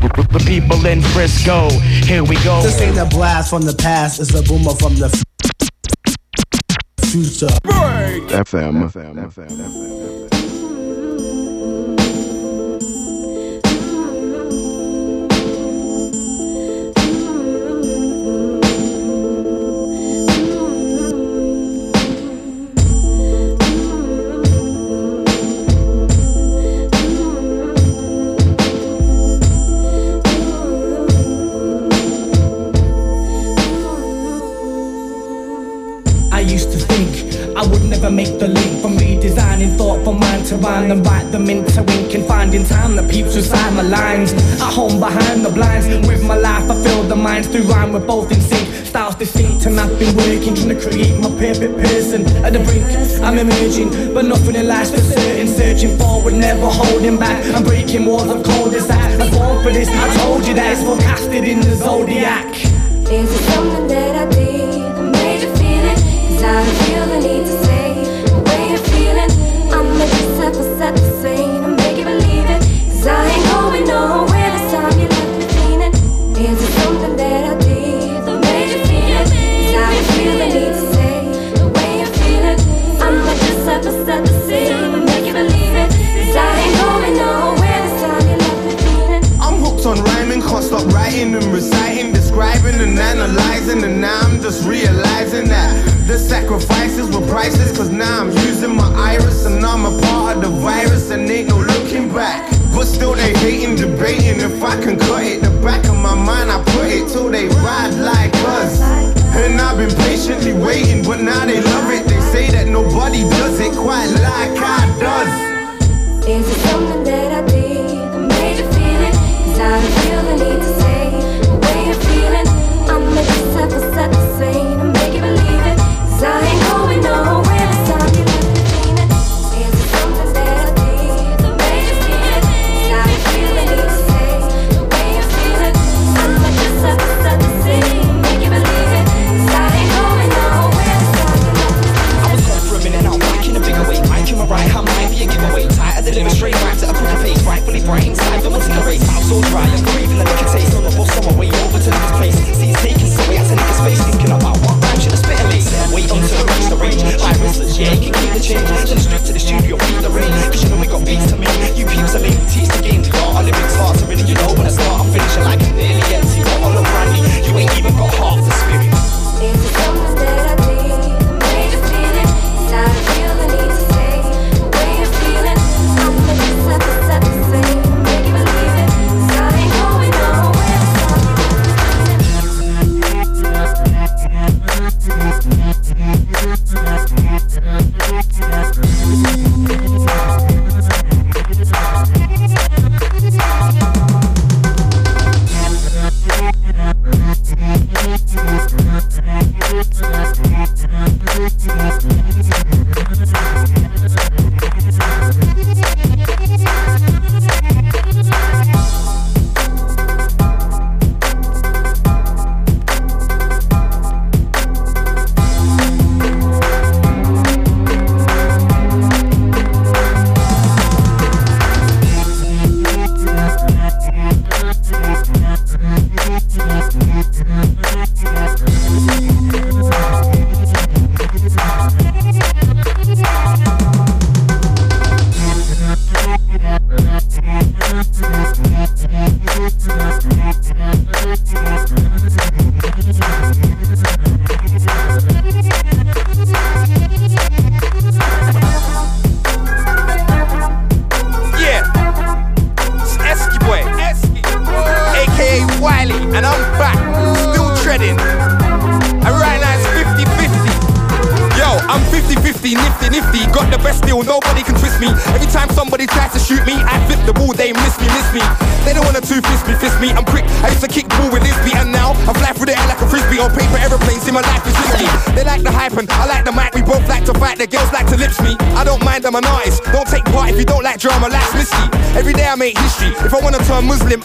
The people in Frisco, here we go. This ain't a blast from the past, it's a boomer from the future. FM. FM. FM. FM. Make the link for me redesigning thought for mind to rhyme and write them into ink and finding time that peeps beside my lines. At home behind the blinds, with my life I fill the minds through rhyme. We're both in sync, styles distinct, and I've been working trying to create my perfect person. At the brink, I'm emerging, but nothing in life's for certain. Searching forward, never holding back. I'm breaking walls of cold that. I'm born for this. I told you that it's forecasted in the zodiac. Is it something that I did that made you feel it? Cause I feel the need to set the scene and make you believe it. Cause I ain't going nowhere stop writing and reciting, describing and analyzing, and now I'm just realizing that the sacrifices were priceless. Cause now I'm using my iris and I'm a part of the virus and ain't no looking back. But still they hating, debating if I can cut it. The back of my mind, I put it till they ride like us. And I've been patiently waiting, but now they love it. They say that nobody does it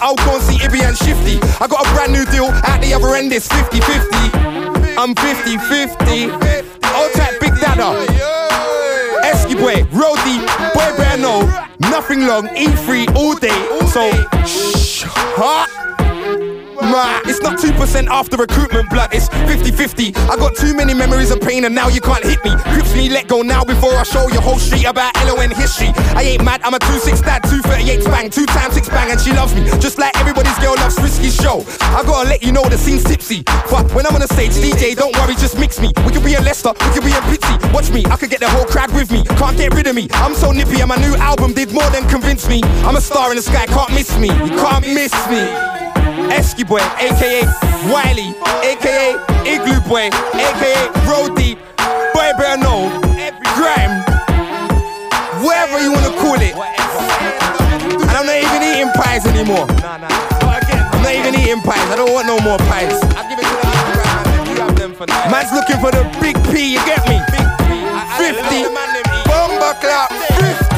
I'll go and see Ibby and Shifty. I got a brand new deal at the other end, it's 50 50. I'm 50 50. Old type Big Dada. Eskiboy, real boy better know. Nothing long, E free all day. So, shh, Huh? It's not 2% after recruitment blood, it's 50 50. I got too many memories of pain and now you can't hit me. Grips me, let go now before I show your whole street about LON history. I ain't mad, I'm a 2-6 dad, 238 bang, 2 times 6 bang, and she loves me. Just like everybody's girl loves Risky Show. I gotta let you know the scene's tipsy. But when I'm on the stage, DJ, don't worry, just mix me. We could be in Leicester, we could be in Pitsy. Watch me, I could get the whole crowd with me. Can't get rid of me. I'm so nippy, and my new album did more than convince me. I'm a star in the sky, can't miss me. You can't miss me. Eskiboy, aka Wiley, aka Igloo Boy, aka Deep, Boy Better Know, Grime, whatever you wanna call it. And I'm not even eating pies anymore. I'm not even eating pies, I don't want no more pies. Man's looking for the big P, you get me? 50, bomber clap, 50.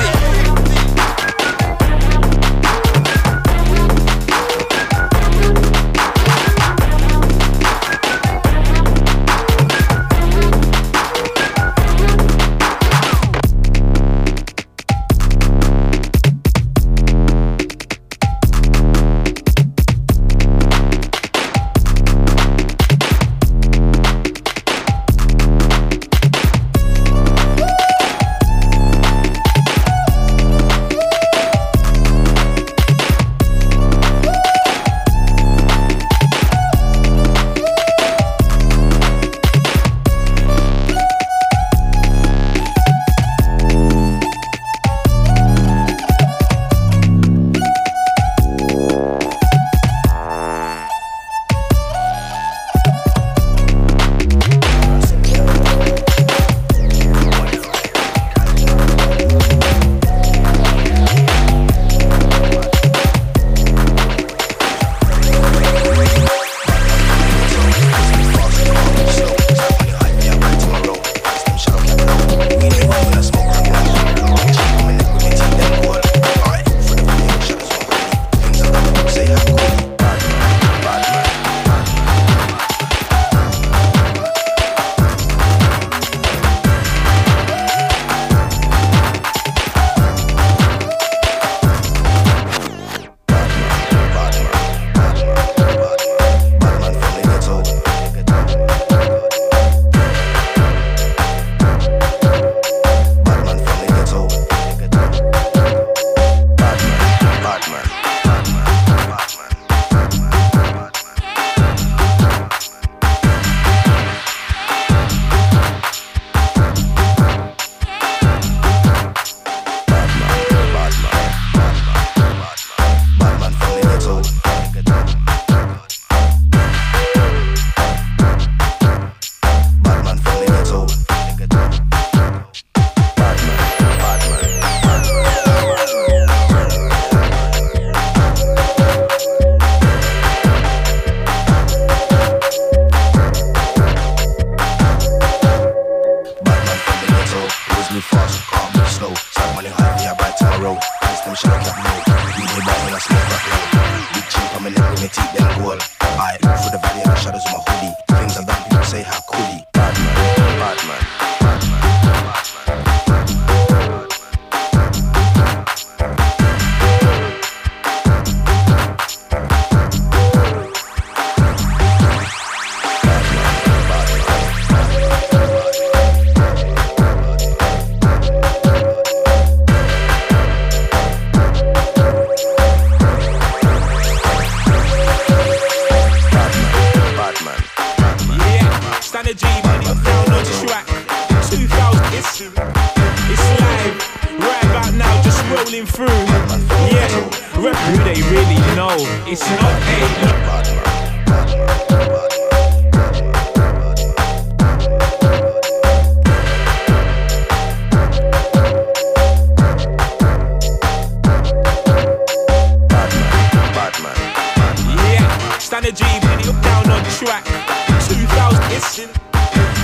Trust. S T A double N.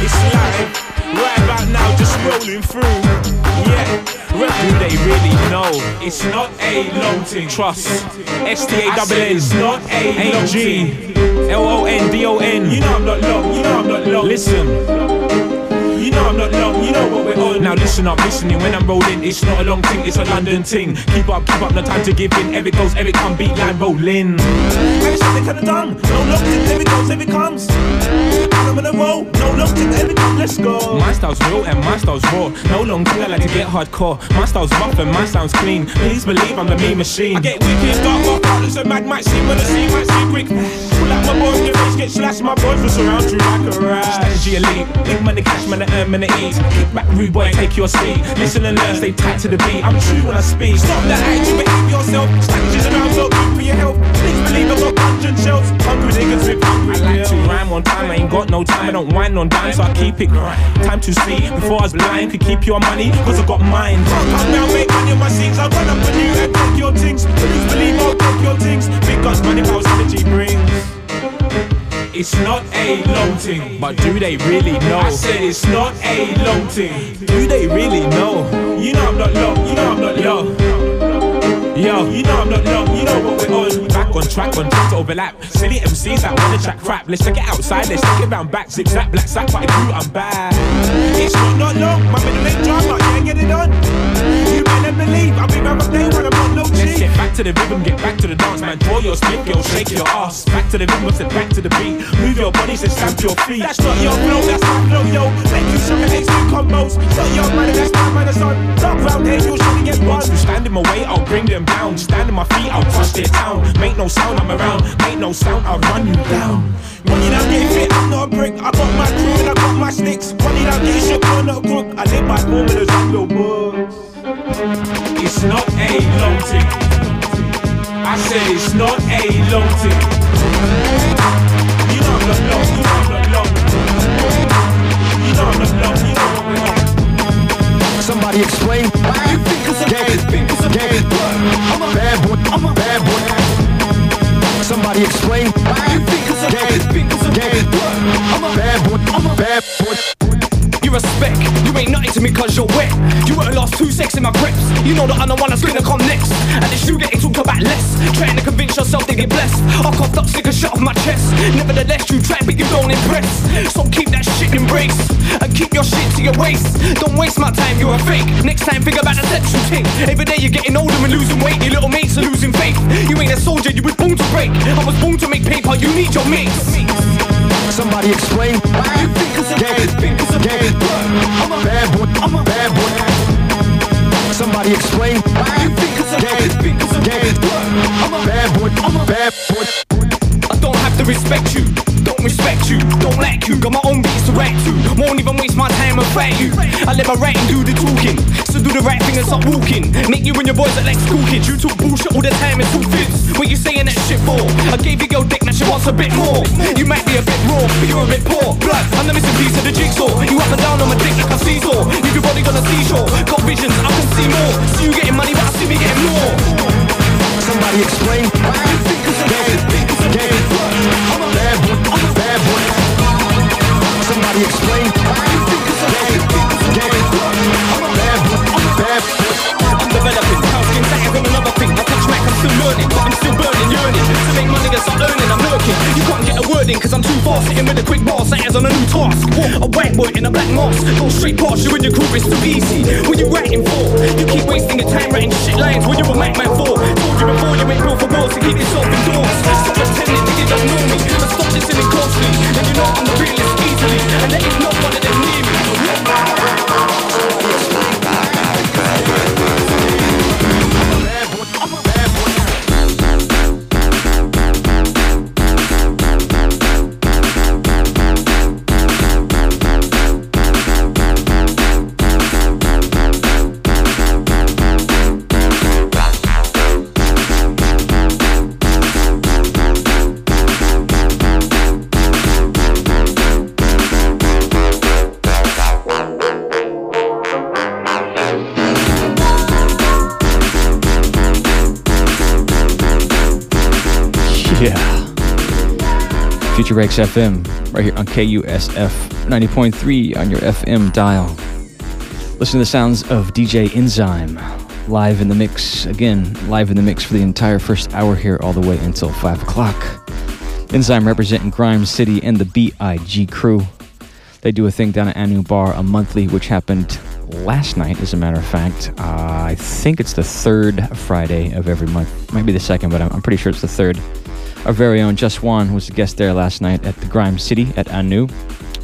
It's like right about now, just rolling through. Yeah, what do they really know? It's not a loading trust. S D A double S not A G. L O N D O N. You know I'm not low. You know I'm not low. Listen. You know I'm not long, you know what we're on. Now listen up, listening when I'm rolling. It's not a long thing, it's a London thing. Keep up, keep up, no time to give in. Every goes, every come, beat line rolling. Every something kinda done. No thing, every goes, every comes. I'm in a roll, no thing, every come, let's go. My style's real and my style's raw. No long thing, I like to get hardcore. My style's rough and my sound's clean. Please believe I'm the mean machine. I get wicked, dark, dark, heartless and mad, might see when I see, might see quick. Pull out my boys, your face get slashed, my boys will surround you like a rat. Strategy elite, big money, cash, earn, money, eat. Kick back, rude boy, take your seat. Listen and learn, stay tight to the beat. I'm true when I speak. Stop that attitude, behave yourself. Strategies around, so good for your health. Please believe I've got hundred shells. Hungry niggas with hungry I like to rhyme on time, I ain't got no time. I don't whine on dime, so I keep it. Time to see before I was blind. Could keep your money, cause I got mine. Come down, make money on my scenes. I'll run up on you and take your things. Please believe I'll take your things. Big guns, money, powers, energy brings. It's not a long thing, but do they really know? I said it's not a long thing. Do they really know? You know I'm not long, you know I'm not yo. Yo, you know I'm not long, you know what we're on. Back on track, on track to overlap. Silly MCs that wanna track crap. Let's check it outside, let's check it round back. Zigzag, black sack, but I grew, I'm bad. It's not not long, my middle name drama, yeah, get it on. You better believe I'll be back up day when I'm on no Let's get back to the rhythm, get back to the dance, man. Draw your stick, girl, shake your ass. Back to the rhythm, said back to the beat. Move your body, said stamp your feet. That's not your flow, that's my flow, yo. Make you suck at two combos. Not your money, that's my money, son. Dark round here, you'll surely get one. To stand in my way, I'll bring them down. Stand in my feet, I'll crush their town. Make no sound, I'm around. Make no sound, I'll run you down. Run you down, get fit, I'm not a brick. I got my crew and I got my sticks. Run you down, get shook, you're not a crook. I live by formulas, I'm your books. It's not a long thing. I said it's not a long thing. You know I'm not long, you know I'm not long. You know I'm not long, you know what we're on. Somebody explain. You think cause I'm Gang, think cause I'm gang. I'm a Bad boy, I'm a bad boy. Somebody explain. You think cause I'm Gang, think cause I'm gang. I'm a Bad boy, I'm a bad boy. You respect, you ain't nothing to me cause you're wet. You won't last two secs in my grips. You know that I'm the one that's gonna come next. And it's you getting talked about less. Trying to convince yourself they get blessed. I coughed up sick and shut off my chest. Nevertheless, you try but you don't impress. So keep that shit in brace. And keep your shit to your waist. Don't waste my time, you're a fake. Next time, think about the sexual thing. Every day you're getting older and losing weight. Your little mates are losing faith. You ain't a soldier, you was born to break. I was born to make paper, you need your mates. Somebody explain. You think cause I'm Gang, think cause I'm gang. I'm a Bad boy, I'm a bad boy. Somebody explain. You think cause I'm Gang, think cause I'm gang. I'm a Bad boy, I'm a bad boy. Respect you, don't respect you, don't like you. Got my own beats to write to. Won't even waste my time and fight you. I let my writing do the talking, so do the right thing and stop walking. Make you and your boys look like school kids. You talk bullshit all the time and talk fibs. What you saying that shit for? I gave you your dick, now she wants a bit more. You might be a bit raw, but you're a bit poor. Blood, I'm the missing piece of the jigsaw. You up and down on my dick like a seesaw. Leave your body on a seashore. Got visions, I can see more. See you getting money, but I see me getting more. Somebody explain. You think I'm I'm I'm bad boy, bad boy. Somebody explain. I'm I'm bad boy, bad boy. I'm that another thing. I I'm still learning, I'm still burning, yearning to make start earning. I'm. You can't get a word in, cause I'm too fast. Sitting with a quick bar, saying on a new task. A white boy in a black mask, go straight past you and your crew, it's too easy. What you writing for? You keep wasting your time writing shit lines. What you a Mac man for? Told you before you ain't built for to keep yourself indoors. Stop And you know I'm the realest easily, and there is not one of them near me. Breaks FM, right here on KUSF 90.3 on your FM dial. Listen to the sounds of DJ Enzyme live in the mix. Again, live in the mix for the entire first hour here, all the way until 5 o'clock. Enzyme representing Grime City and the BIG crew. They do a thing down at Anu Bar, a monthly, which happened last night, as a matter of fact. Uh, I think it's the third Friday of every month. Might be the second, but I'm, I'm pretty sure it's the third. Our very own Just One was a guest there last night at the Grime City at Anu.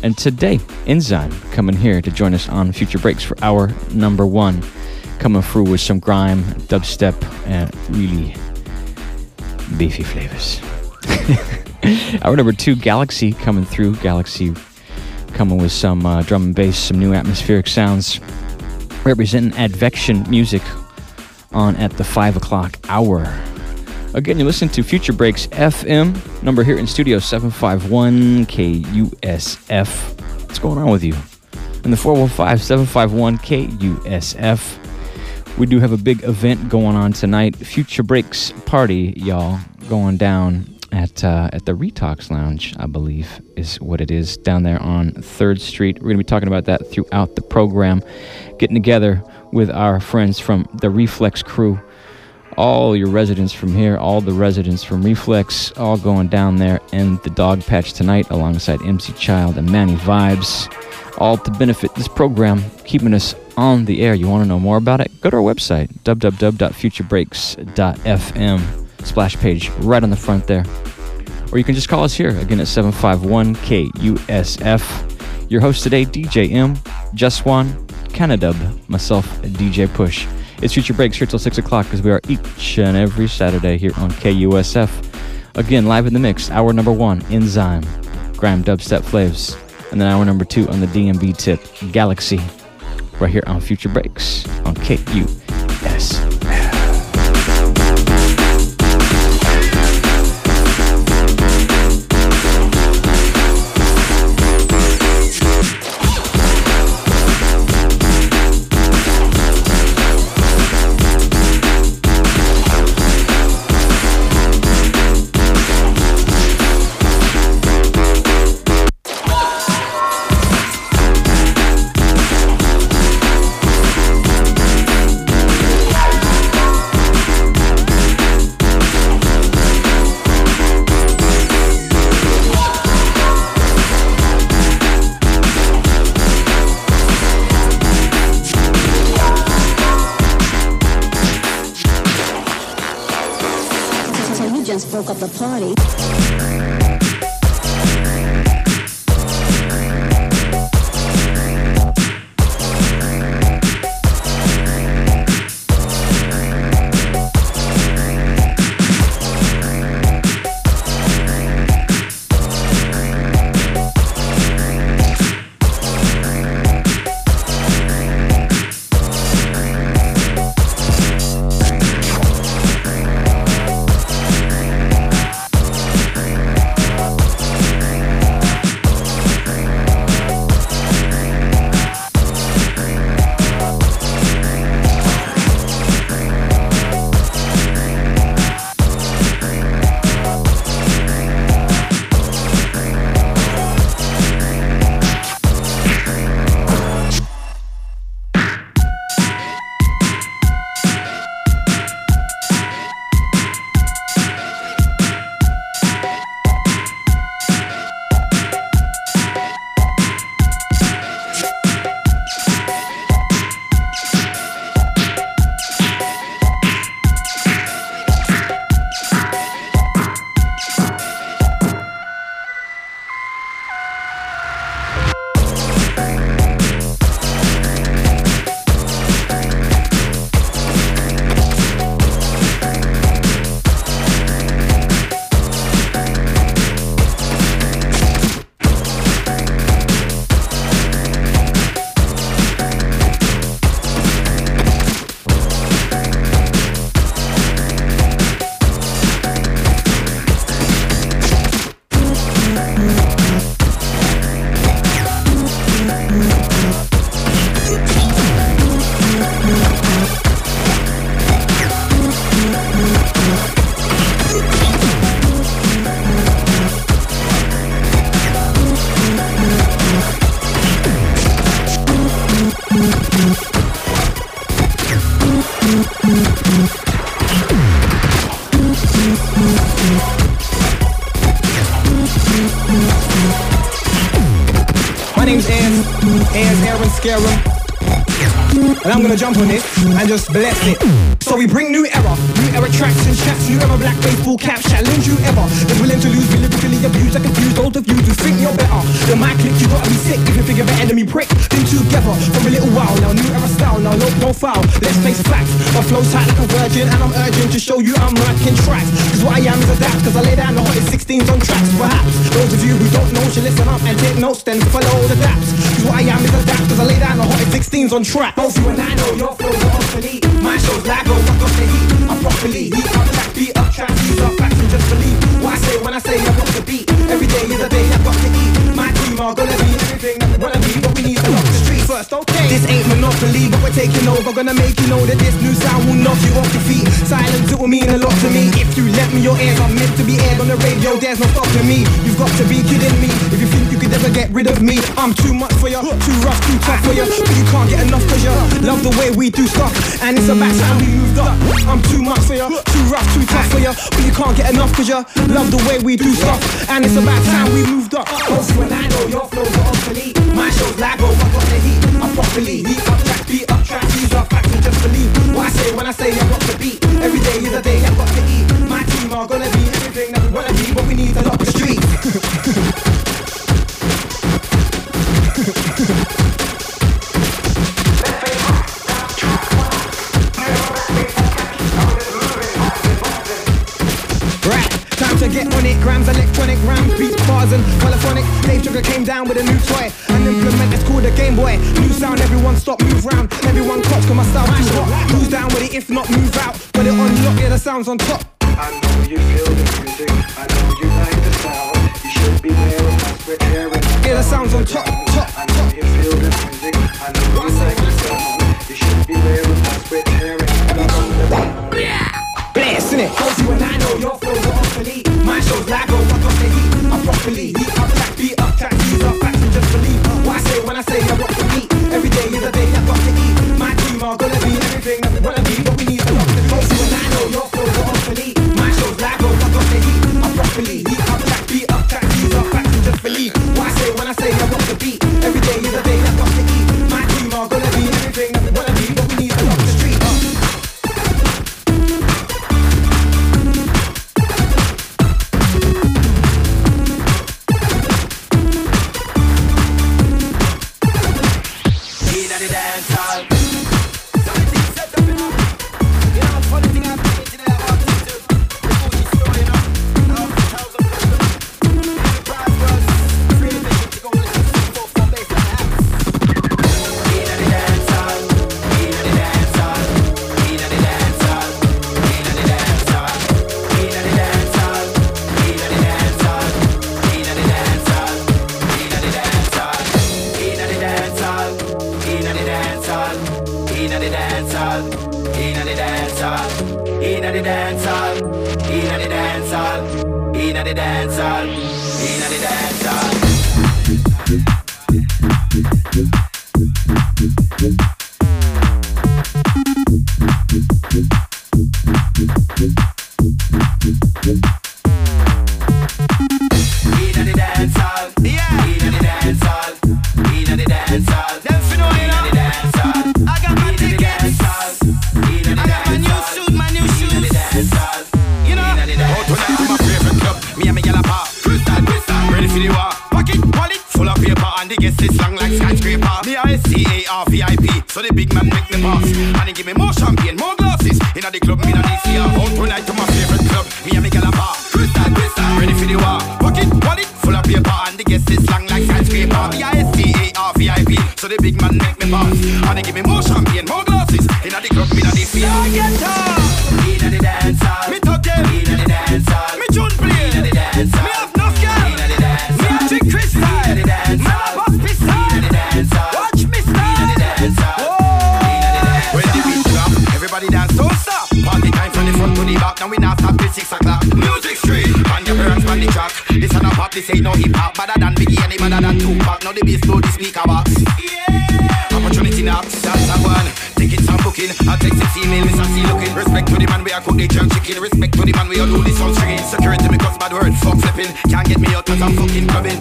And today, Enzyme coming here to join us on Future Breaks for hour number one. Coming through with some grime, dubstep, and really beefy flavors. hour number two, Galaxy coming through. Galaxy coming with some uh, drum and bass, some new atmospheric sounds, representing Advection music on at the 5 o'clock hour. Again, you listen to Future Breaks FM, number here in studio 751 KUSF. What's going on with you? In the 415 751 KUSF. We do have a big event going on tonight. Future Breaks party, y'all, going down at uh, at the Retox Lounge, I believe, is what it is down there on Third Street. We're gonna be talking about that throughout the program, getting together with our friends from the Reflex crew, all your residents from here, all the residents from Reflex, all going down there in the Dog Patch tonight, alongside MC Child and Manny Vibes, all to benefit this program, keeping us on the air. You want to know more about it? Go to our website, www.futurebreaks.fm splash page right on the front there. Or you can just call us here again at 751 KUSF. Your host today, DJ M, Just One, Canadub, myself, DJ Push. It's Future Breaks here till 6 o'clock because we are each and every Saturday here on KUSF. Again, live in the mix, hour number one, Enzyme, Grime Dubstep Flaves. And then hour number two on the DMV tip, Galaxy, right here on Future Breaks on KUSF. And just bless it. So we bring new era, new era tracks and chats, new era black baseball caps, challenge you ever. They're willing to lose, be lyrically abused, I confuse those of you who think you're better. The mic click, you gotta be sick if you think figure the enemy prick. Been together for a little while now, new era style, now no profile. Let's face facts. My flow's tight like a virgin, and I'm urgent to show you I'm rocking tracks. Cause what I am is dash, cause I lay down the hottest 16s on tracks. Perhaps those of you who don't know should listen up and take notes, then follow the daps. Cause what I am is dash, cause I lay down the hottest 16s on tracks. Both you and I know your flows are obsolete. My show's Lago, I got the heat. I'm properly heat up track, beat up track, these are facts and just believe what I say when I say I got the beat. Every day is a day I've got to eat. My team are gonna be everything we wanna be, but we need to lock the street first, okay? This ain't monopoly, but we're taking over. Gonna make you know that this new sound will knock you off your feet. Silence, it will mean a lot to me. If you let me, your ears are meant to be aired on the radio. There's no stopping me. You've got to be kidding me. If you think could ever get rid of me, I'm too much for you, too rough, too tough for you. But you can't get enough cause you love the way we do stuff. And it's about time we moved up. I'm too much for you, too rough, too tough for you. But you can't get enough cause you love the way we do stuff. And it's about time we moved up. You and I know your flows are obsolete. My show's Lago, I got the heat. I'm properly heat up track, beat up track. These are facts and just believe what I say when I say I got the beat. Every day is a get on it. Grams, electronic, ram, beats, bars, and polyphonic. Dave Sugar came down with a new toy. An implement that's called a Game Boy. New sound, everyone stop, move round. Everyone cops, cause my style too hot. Who's down with it? If not, move out. Put it on lock, yeah, the sound's on top. I know you feel the music. I know you like the sound. You should be wearing my sweat hair and yeah, the sounds on top, top, top. Blast, innit? Cause you and I know your flows are obsolete. Mine shows lago, fuck up the heat. I'm properly.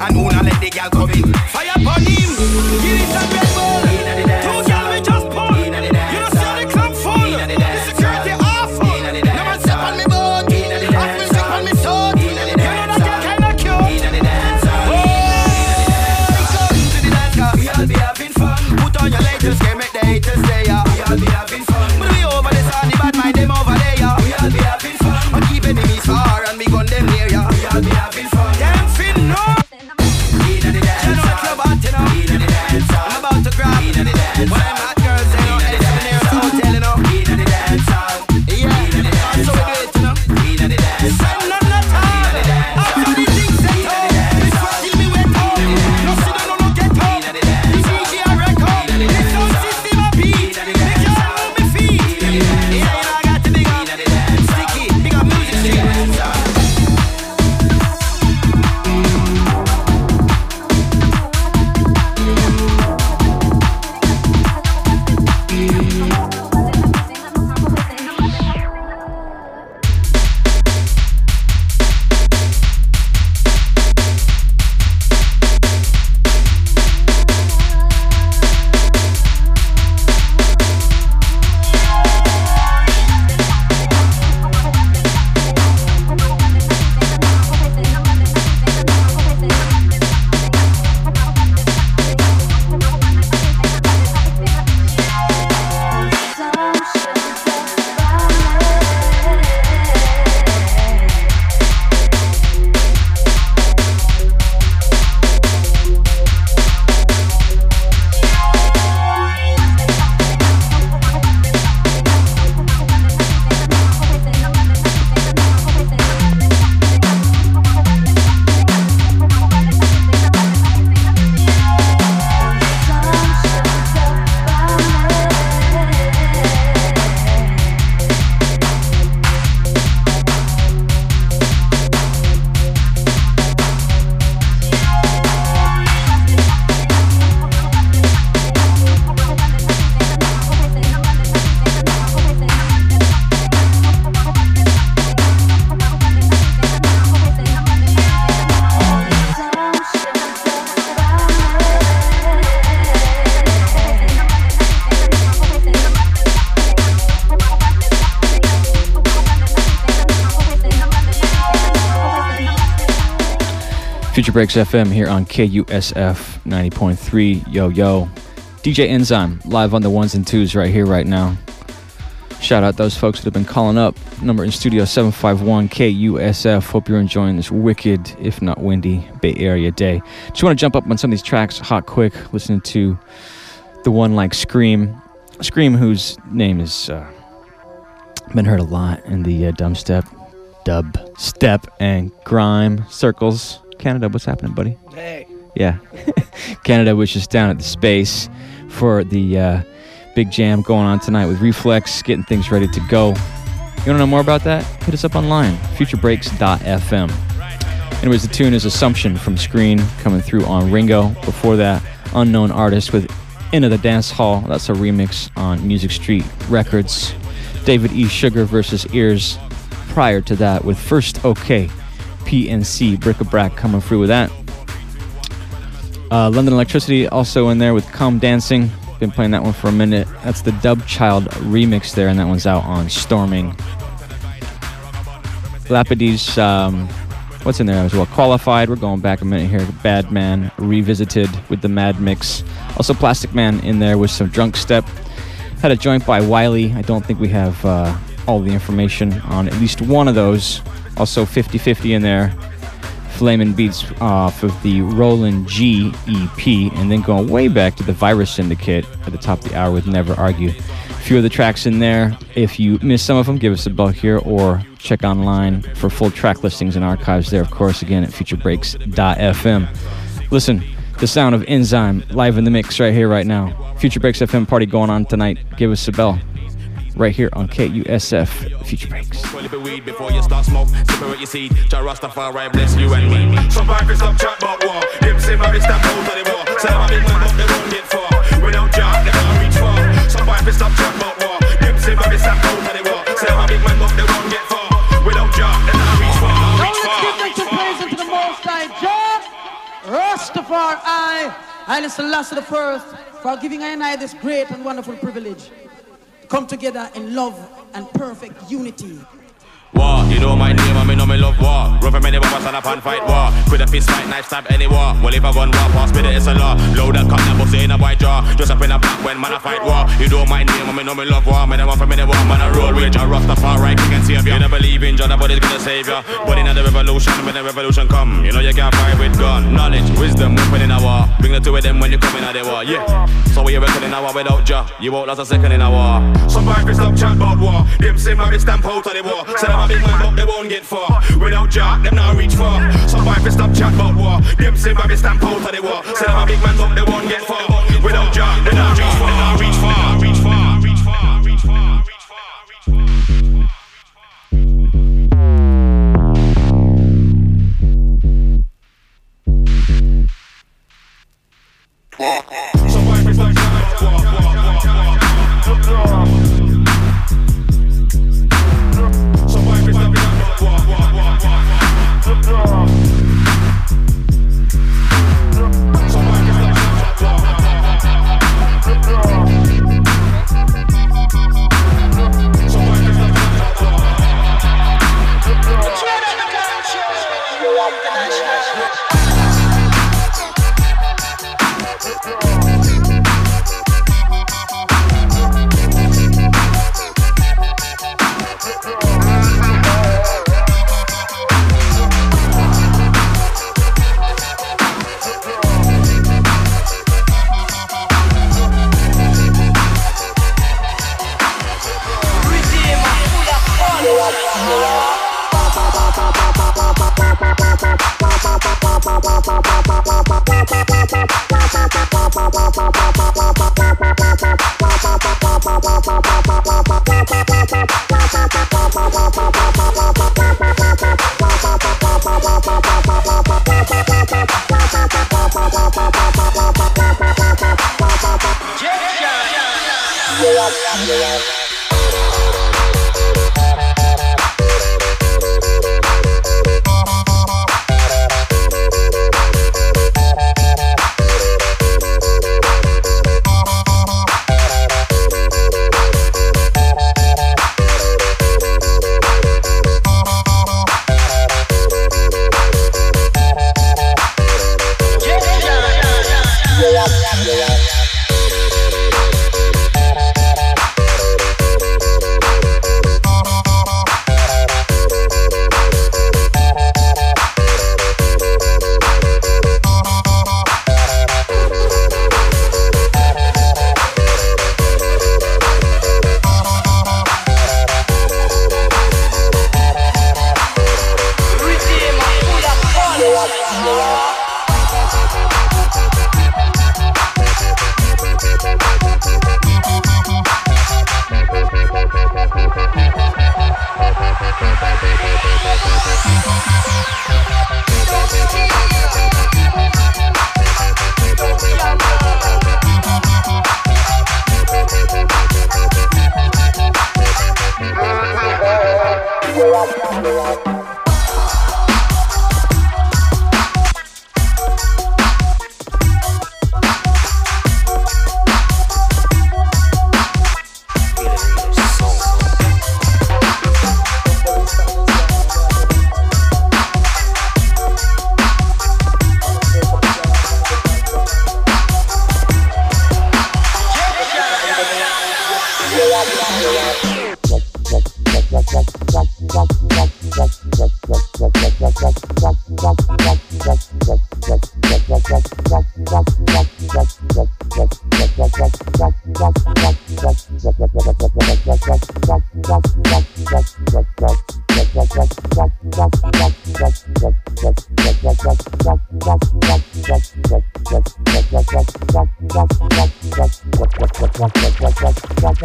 afternoon and let the girl come in. Fire upon him, give it a Breaks FM here on KUSF 90.3. Yo, yo. DJ Enzyme live on the ones and twos right here, right now. Shout out those folks that have been calling up. Number in studio 751 KUSF. Hope you're enjoying this wicked, if not windy, Bay Area day. Just want to jump up on some of these tracks hot quick, listening to the one like Skream. Skream, whose name is uh, been heard a lot in the uh, dumb step, dub step, and grime circles. Canada, what's happening, buddy? Hey. Yeah. Canada was just down at the space for the uh, big jam going on tonight with Reflex, getting things ready to go. You want to know more about that? Hit us up online, futurebreaks.fm. Anyways, the tune is Assumption from Skream coming through on Ringo. Before that, Unknown Artist with Into the Dance Hall. That's a remix on Music Street Records. David E. Sugar versus Ears prior to that with First OK. PNC Bric-a-Brac coming through with that. Uh, London Elektricity also in there with Come Dancing. Been playing that one for a minute. That's the Dubchild remix there, and that one's out on Storming. Lapides, um, what's in there as well? Qualifide. We're going back a minute here. Badman Revisited with the Mad Mix. Also, Plasticman in there with some Drunk Step. Had a joint by Wiley. I don't think we have uh, all the information on at least one of those. Also, 50 50 in there. Flamin' Beats off of the Roland G EP, and then going way back to the Virus Syndicate at the top of the hour with Never Argue. A few of the tracks in there. If you miss some of them, give us a bell here or check online for full track listings and archives there, of course, again at futurebreaks.fm. Listen, the sound of Enzyme live in the mix right here, right now. Future Breaks FM party going on tonight. Give us a bell right here on KUSF Future Breaks. Well, if it weed before you start smoke, separate your seed. Jah Rastafari bless you and me. Some bikers stop chat about war. Them say my step out of the war. Say I'm big man, but they won't get far. Without Jah, they can't reach far. Some bikers stop chat about war. Them say my step out of the war. Say I'm a big man, but they won't get far. Without Jah, they can't reach far. Now let's give them some praise into the Most High Jah, Rastafari, Haile Selassie the First, for giving I and I this great and wonderful privilege. Come together in love and perfect unity. War, you know my name, I mean, know me love war. Run from any stand up and fight war. With a fist fight, knife stab any war. Well, if I gun war, pass me the it's a law. Load that cut, that pussy in a white jaw. Just up in a black when man I fight war. You know my name, I mean, know me love war. Man, I want from any war, man, I roll with Jah Rastafari, king and savior. You don't believe in Jah, nobody's gonna save ya. But in the revolution, when the revolution come, you know you can't fight with gun. Knowledge, wisdom, weapon in a war. Bring the two of them when you come in the war, yeah. So we reckon in war without Jah, you won't last a second in a war. Some bikers stop chat about war. Them say my stamp out of the war. A big man, they won't get far. Without Jah, them not reach far. Some bikers stop chat about war. Them say my stamp out of the war. Say I'm a big man, but they won't get far. Without not. They not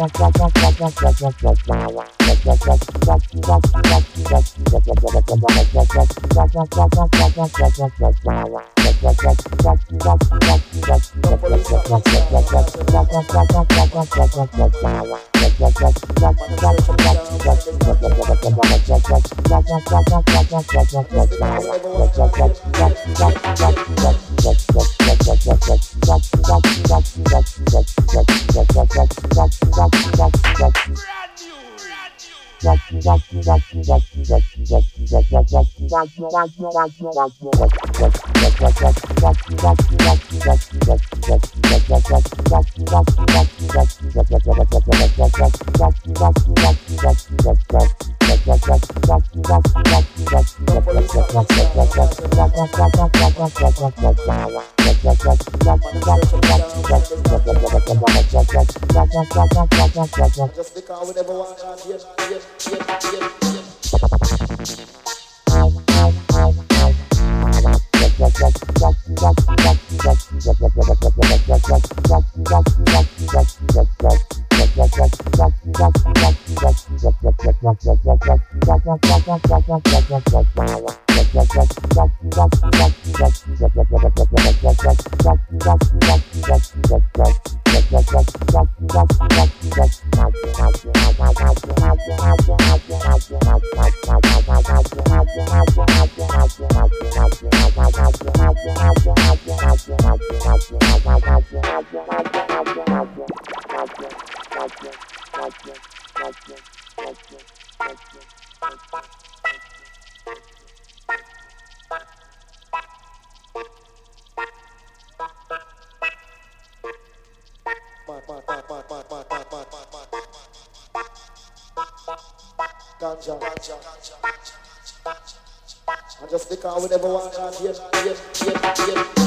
Thank you. Just stick on whatever one on I just one on here, here, here, here, here.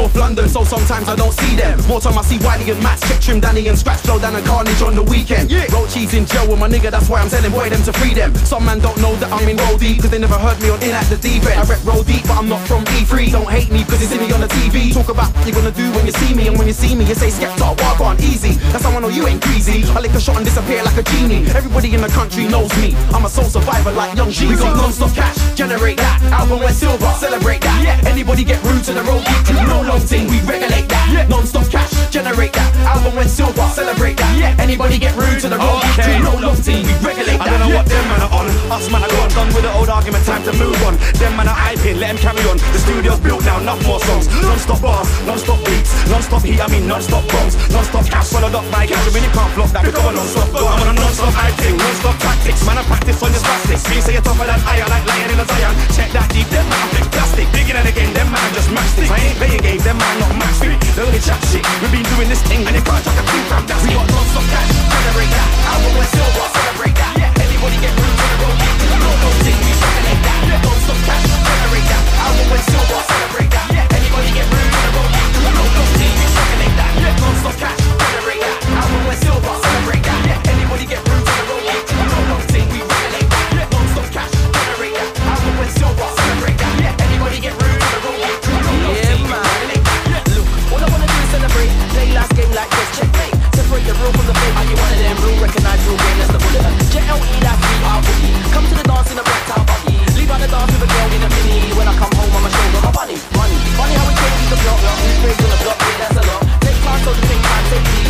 North London, so sometimes I don't see them. More time I see Wiley and Matt, check trim Danny and Scratch Flow down and Carnage on the weekend. Yeah. Roll cheese in jail with my nigga, that's why I'm telling boy them to free them. Some man don't know that I'm in Roll Deep, cause they never heard me on In at the Deep End. I rep Roll Deep, but I'm not from E3. Don't hate me, cause you see me on the TV. Talk about what you're gonna do when you see me, and when you see me, you say Skepta, walk on easy. That's how I know you ain't greasy. I lick a shot and disappear like a genie. Everybody in the country knows me. I'm a soul survivor like Young Jeezy. We got non-stop cash, generate that. Album went silver, celebrate that. Yeah. Anybody get rude to the road, crew, no long thing, we regulate that. Yeah. Non-stop cash, generate that. Album went silver, celebrate that. Yeah. Anybody get rude to the road, Okay. crew, no long thing, we regulate I that. don't know Yeah. what them man are on. Us man are gone. Done with the old argument, time to move on. Them man are hyping, let them carry on. The studio's built now, enough more songs. Non-stop bars, non-stop beats, non-stop heat, I mean non-stop bombs. Non-stop cash, followed up by cash. You can't flop that, become a non-stop go. I'm on a non-stop hyping, non-stop tactics. Man, I practice on your spastics. Me say you're tougher than iron, like lion in a Zion. Check that deep, them man I think plastic. Digging it again, them man just matchsticks. I ain't playing games, them man not match fit. They only chat shit. We've been doing this thing, and they can't chuck a two from that's We got non-stop cash, generate that. Album went silver, celebrate that. Yeah. Anybody get rude to the road, crew, no long thing, we regulate that. Yeah. Non-stop cash, generate that. Album went silver, celebrate recognize your game, that's the bullet. JLE, that's me, I'll be. Come to the dance in a black reptile body. Leave out the dance with a girl in a mini. When I come home, I'ma show my money, money. Funny how it changes the block, block. Who's on the block, yeah, that's a lot. Take time, so to take time, take me.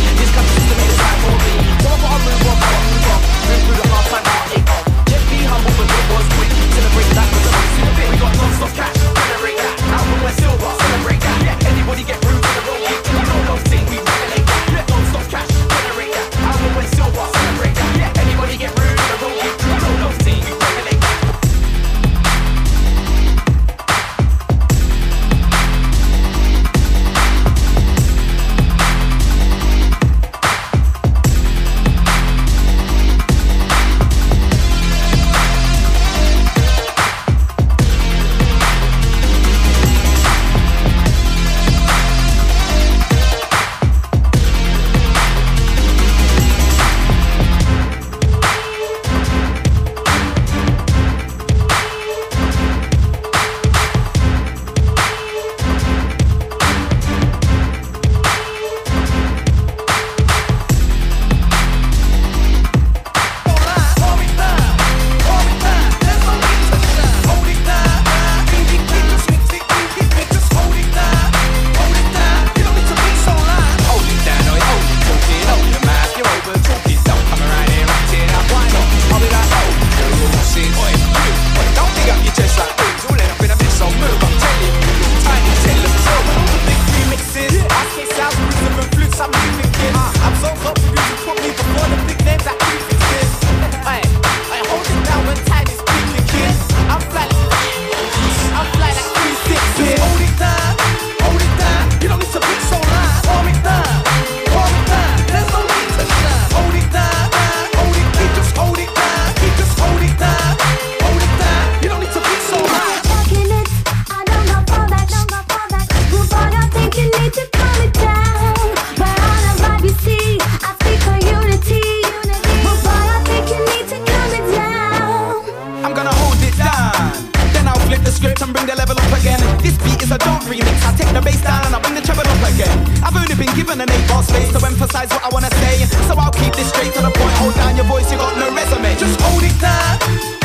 I'll keep this straight to the point. Hold down your voice, you got no resume. Just hold it down.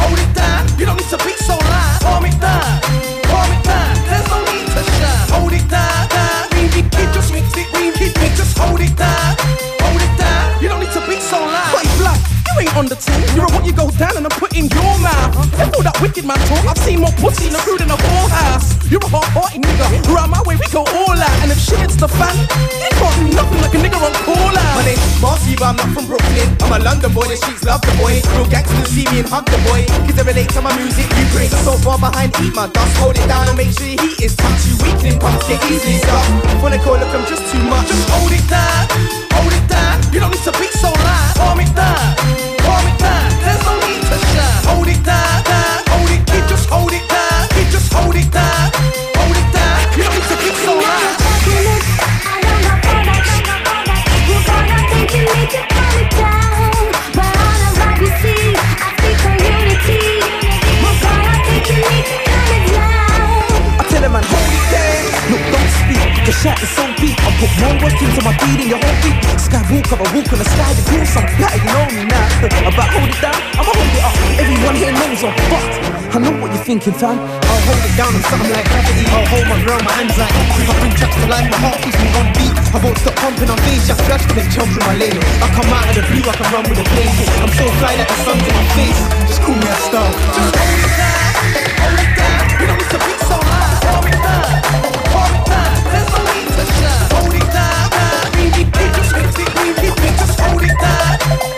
On the a what you go down and I put in your mouth. That's all that wicked man talk. I've seen more pussy in a crew than a whorehouse. You're a party nigga. Round my way, we go all out. And if shit hits the fan, you can't do nothing like a nigga on call out. My name's Marcy, but I'm not from Brooklyn. I'm a London boy, the streets love the boy. Real gangsters see me and hug the boy. Cause they relate to my music, you bring. So far behind, eat my dust. Hold it down and make sure your heat is touch. You weakening pumps get easily stuck. When I call, look, I'm just too much. Just hold it down, hold it down. You don't need to be so loud. Calm it down, calm it down. There's no need to shout. Hold it down, down. Hold it, kid, just hold it down. Kid, just hold it down, hold it down. You don't need to be so loud. I The shot is so deep. I put more work into my beat than your whole beat. Skywalk up, I walk on the sky to do better. You know me now. About hold it down, I'ma hold it up. Everyone here knows I'm fucked. I know what you're thinking, fam. I'll hold it down, I'm something like gravity. I'll hold my ground, my hands like I bring tracks to life, my heart keeps me on beat. I won't stop pumping on beats, just flash to jump in my lane. I come out of the blue, I can run with a plane. I'm so fly that the sun's in my face. Just call me a star. Just hold it down, hold it down. Just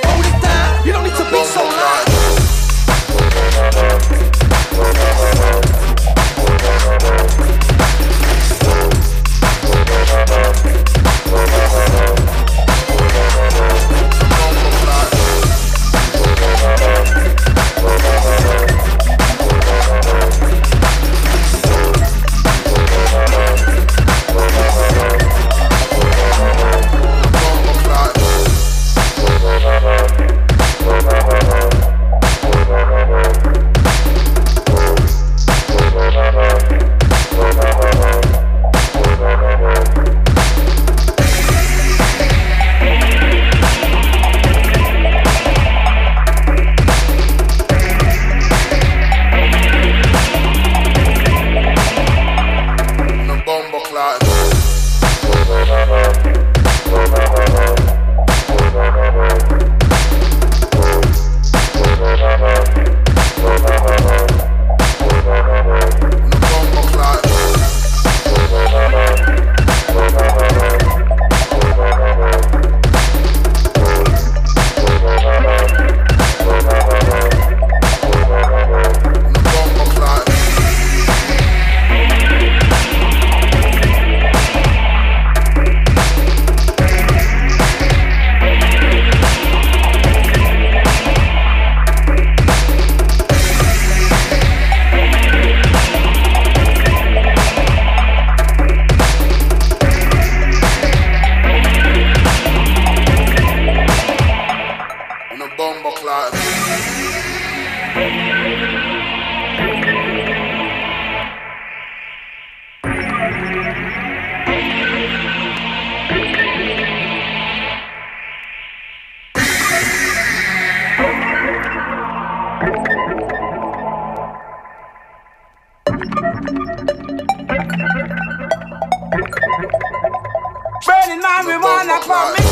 Burning marijuana from me.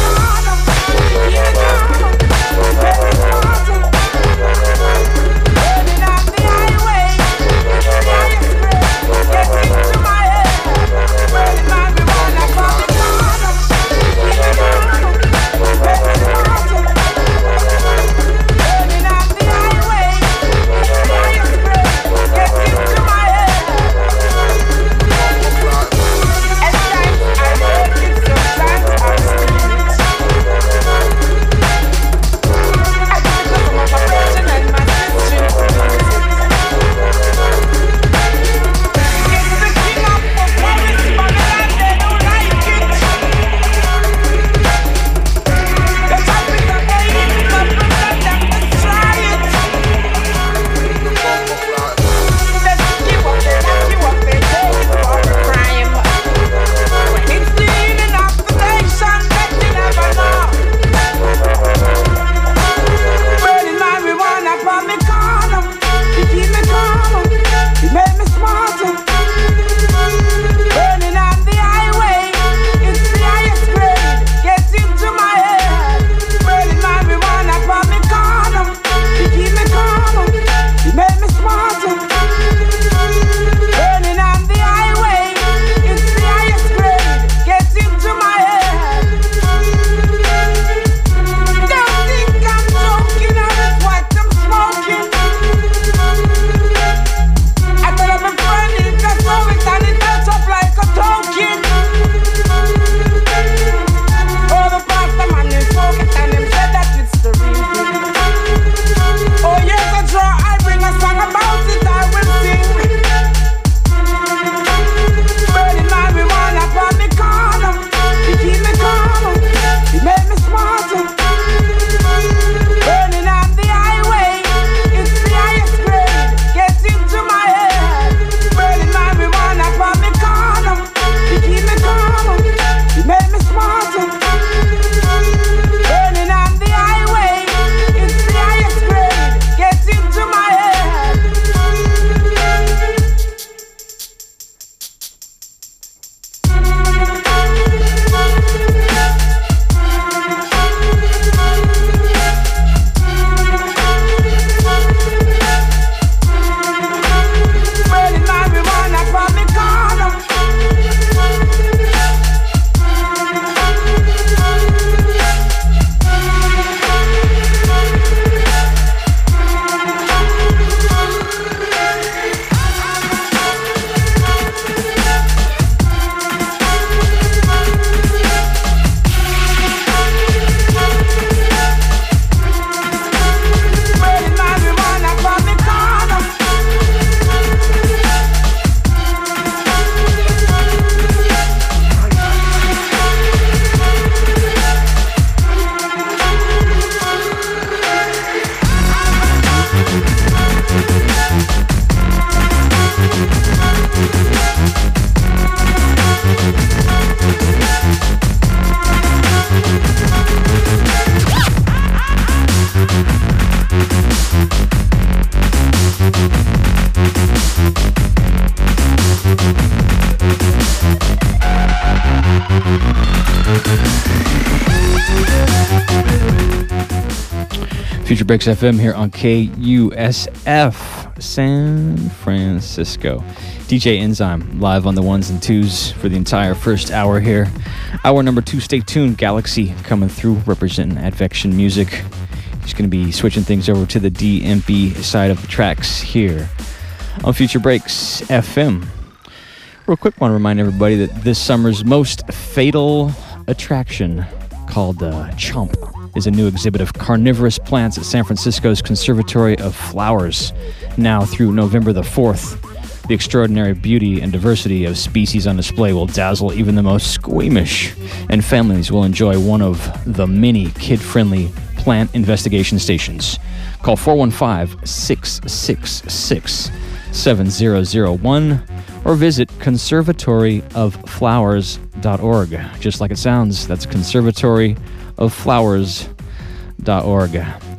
Burning Future Breaks FM here on KUSF San Francisco. DJ Enzyme live on the ones and twos for the entire first hour here. Hour number two, stay tuned. Galaxy coming through representing Advection Music. He's going to be switching things over to the DMP side of the tracks here on Future Breaks FM. Real quick, want to remind everybody that this summer's most fatal attraction, called uh, Chomp, is a new exhibit of carnivorous plants at San Francisco's Conservatory of Flowers, now through November the 4th. The extraordinary beauty and diversity of species on display will dazzle even the most squeamish, and families will enjoy one of the many kid friendly plant investigation stations. Call 415 666 7001 or visit conservatoryofflowers.org. Just like it sounds, that's conservatoryofflowers.org.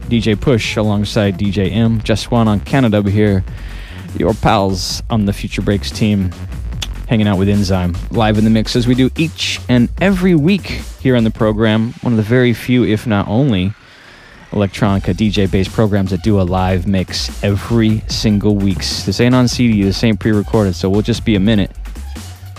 DJ Push alongside DJ M. Just one on Canada over here. Your pals on the Future Breaks team hanging out with Enzyme live in the mix as we do each and every week here on the program. One of the very few, if not only, electronica DJ based programs that do a live mix every single week. This ain't on CD, this ain't pre recorded, so we'll just be a minute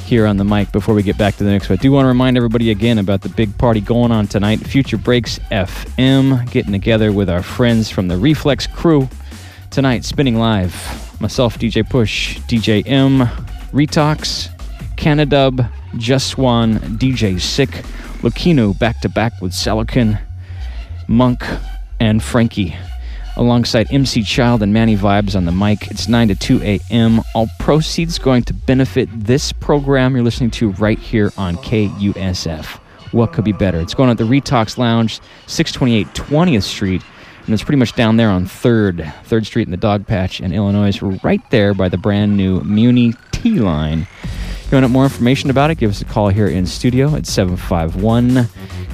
here on the mic before we get back to the mix. But I do want to remind everybody again about the big party going on tonight Future Breaks FM, getting together with our friends from the Reflex crew tonight, spinning live. Myself, DJ Push, DJ M, Retox, Canadub, Just Swan, DJ Sick, Lucino back to back with Salakin, Monk, and Frankie. Alongside MC Child and Manny Vibes on the mic. It's 9 to 2 a.m. All proceeds going to benefit this program you're listening to right here on KUSF. What could be better? It's going at the Retox Lounge, 628 20th Street, and it's pretty much down there on 3rd, 3rd Street in the Dogpatch in Illinois, right there by the brand new Muni T line. If you want more information about it, give us a call here in studio at 751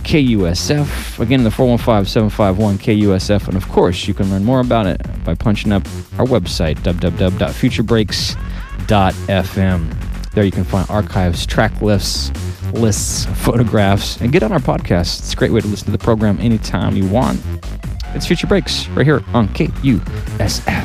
KUSF. Again, the 415 751 KUSF. And of course, you can learn more about it by punching up our website, www.futurebreaks.fm. There you can find archives, track lists, lists, photographs, and get on our podcast. It's a great way to listen to the program anytime you want. It's Future Breaks right here on KUSF.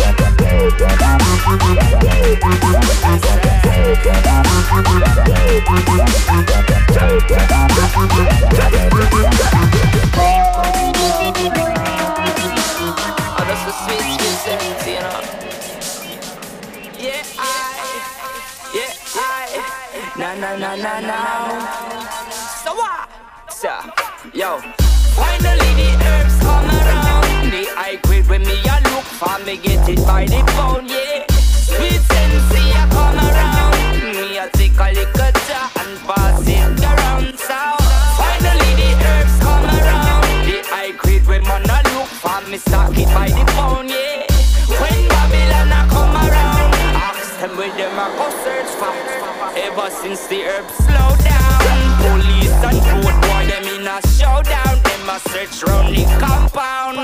na na na. So what? So, yo. Finally I quit when me a look for me get it by the phone, yeah. Sweet sensei a come around. Me a take a little jar and pass it around. So finally the herbs come around. The I quit when man a look for me stock it by the phone, yeah. When Babylon a come around, ask them where them a go search for. Ever since the herbs slow down, police and road boy them in a showdown. A search round the compound.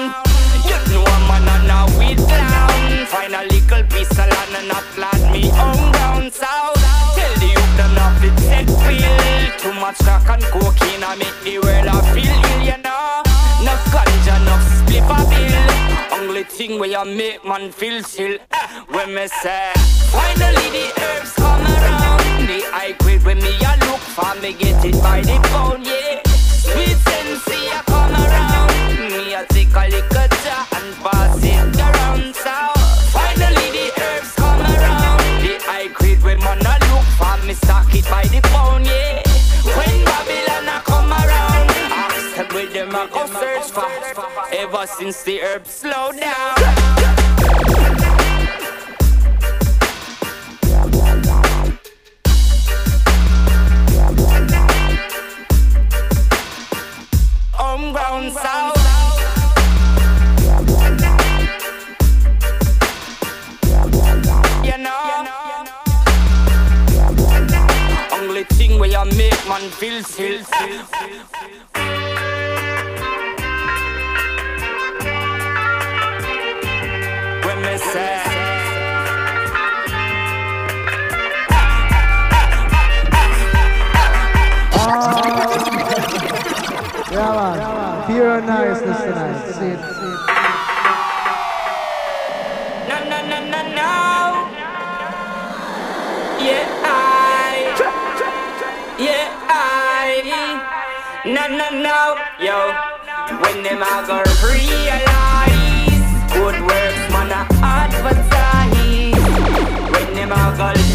You know a man and a weed clown. Find a little piece of land and a plant me on ground south. Tell the youth them not fit set feel. Too much crack and cocaine I make the world a feel ill, you know. No ganja, no split a bill. Only thing where you make man feel still. eh, when me say, finally the herbs come around. The I quit when me a look for me get it by the phone, yeah. Sweet come around. Little jar uh, and pass it around. So finally the herbs come around. The I quit when man a look for me stock it by the phone, yeah. When Babylon a come around, ask them where them a go search for. Ever since the herbs slow down. Homegrown sound. Man feel still. When me say. Yeah, man. Pure niceness tonight. See it. No, No, no, no. Yo, when them a go realize good works, man, a advertise. When them a go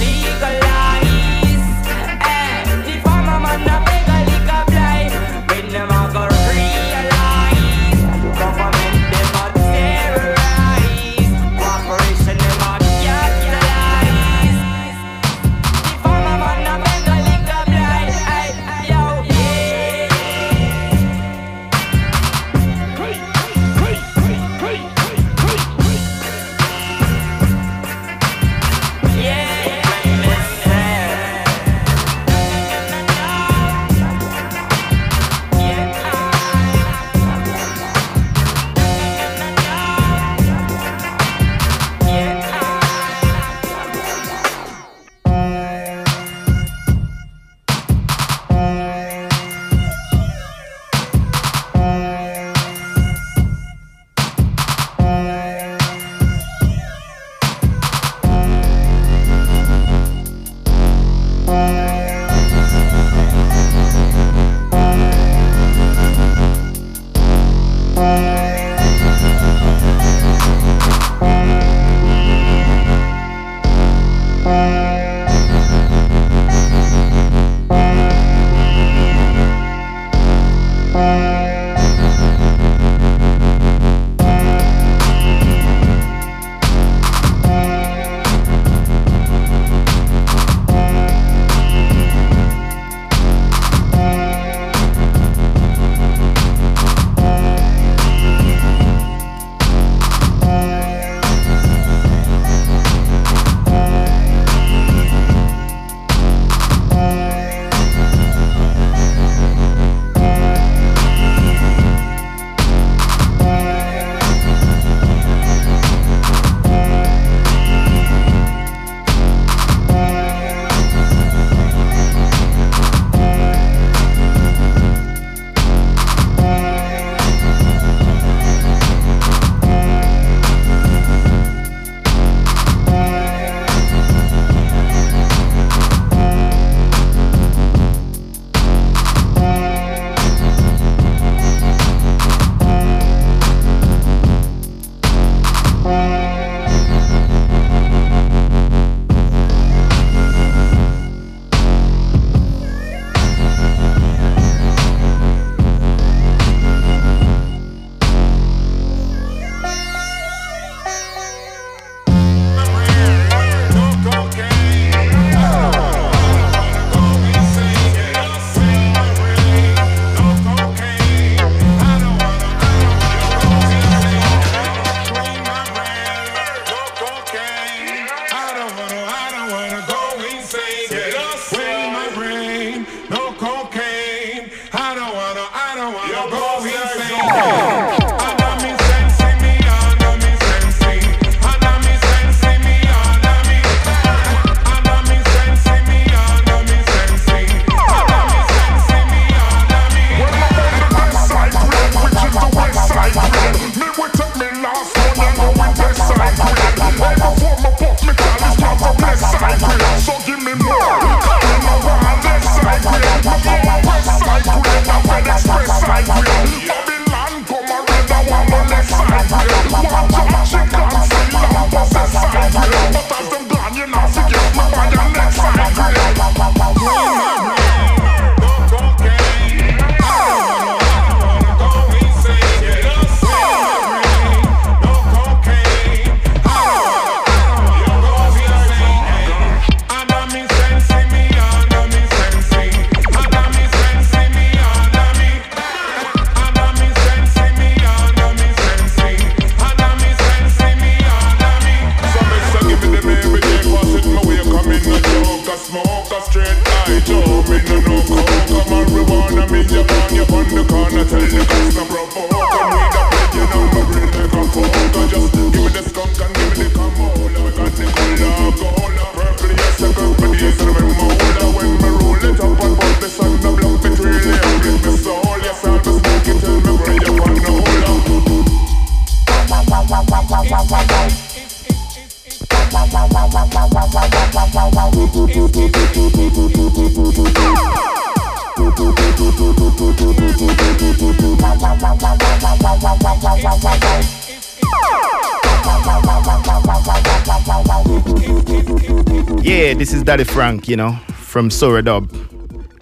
you know, from Sora Dub.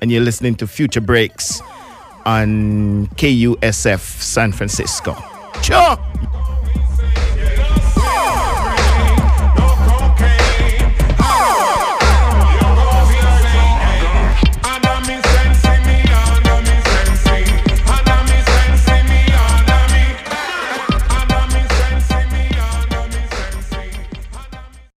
And you're listening to Future Breaks on KUSF San Francisco. Sure.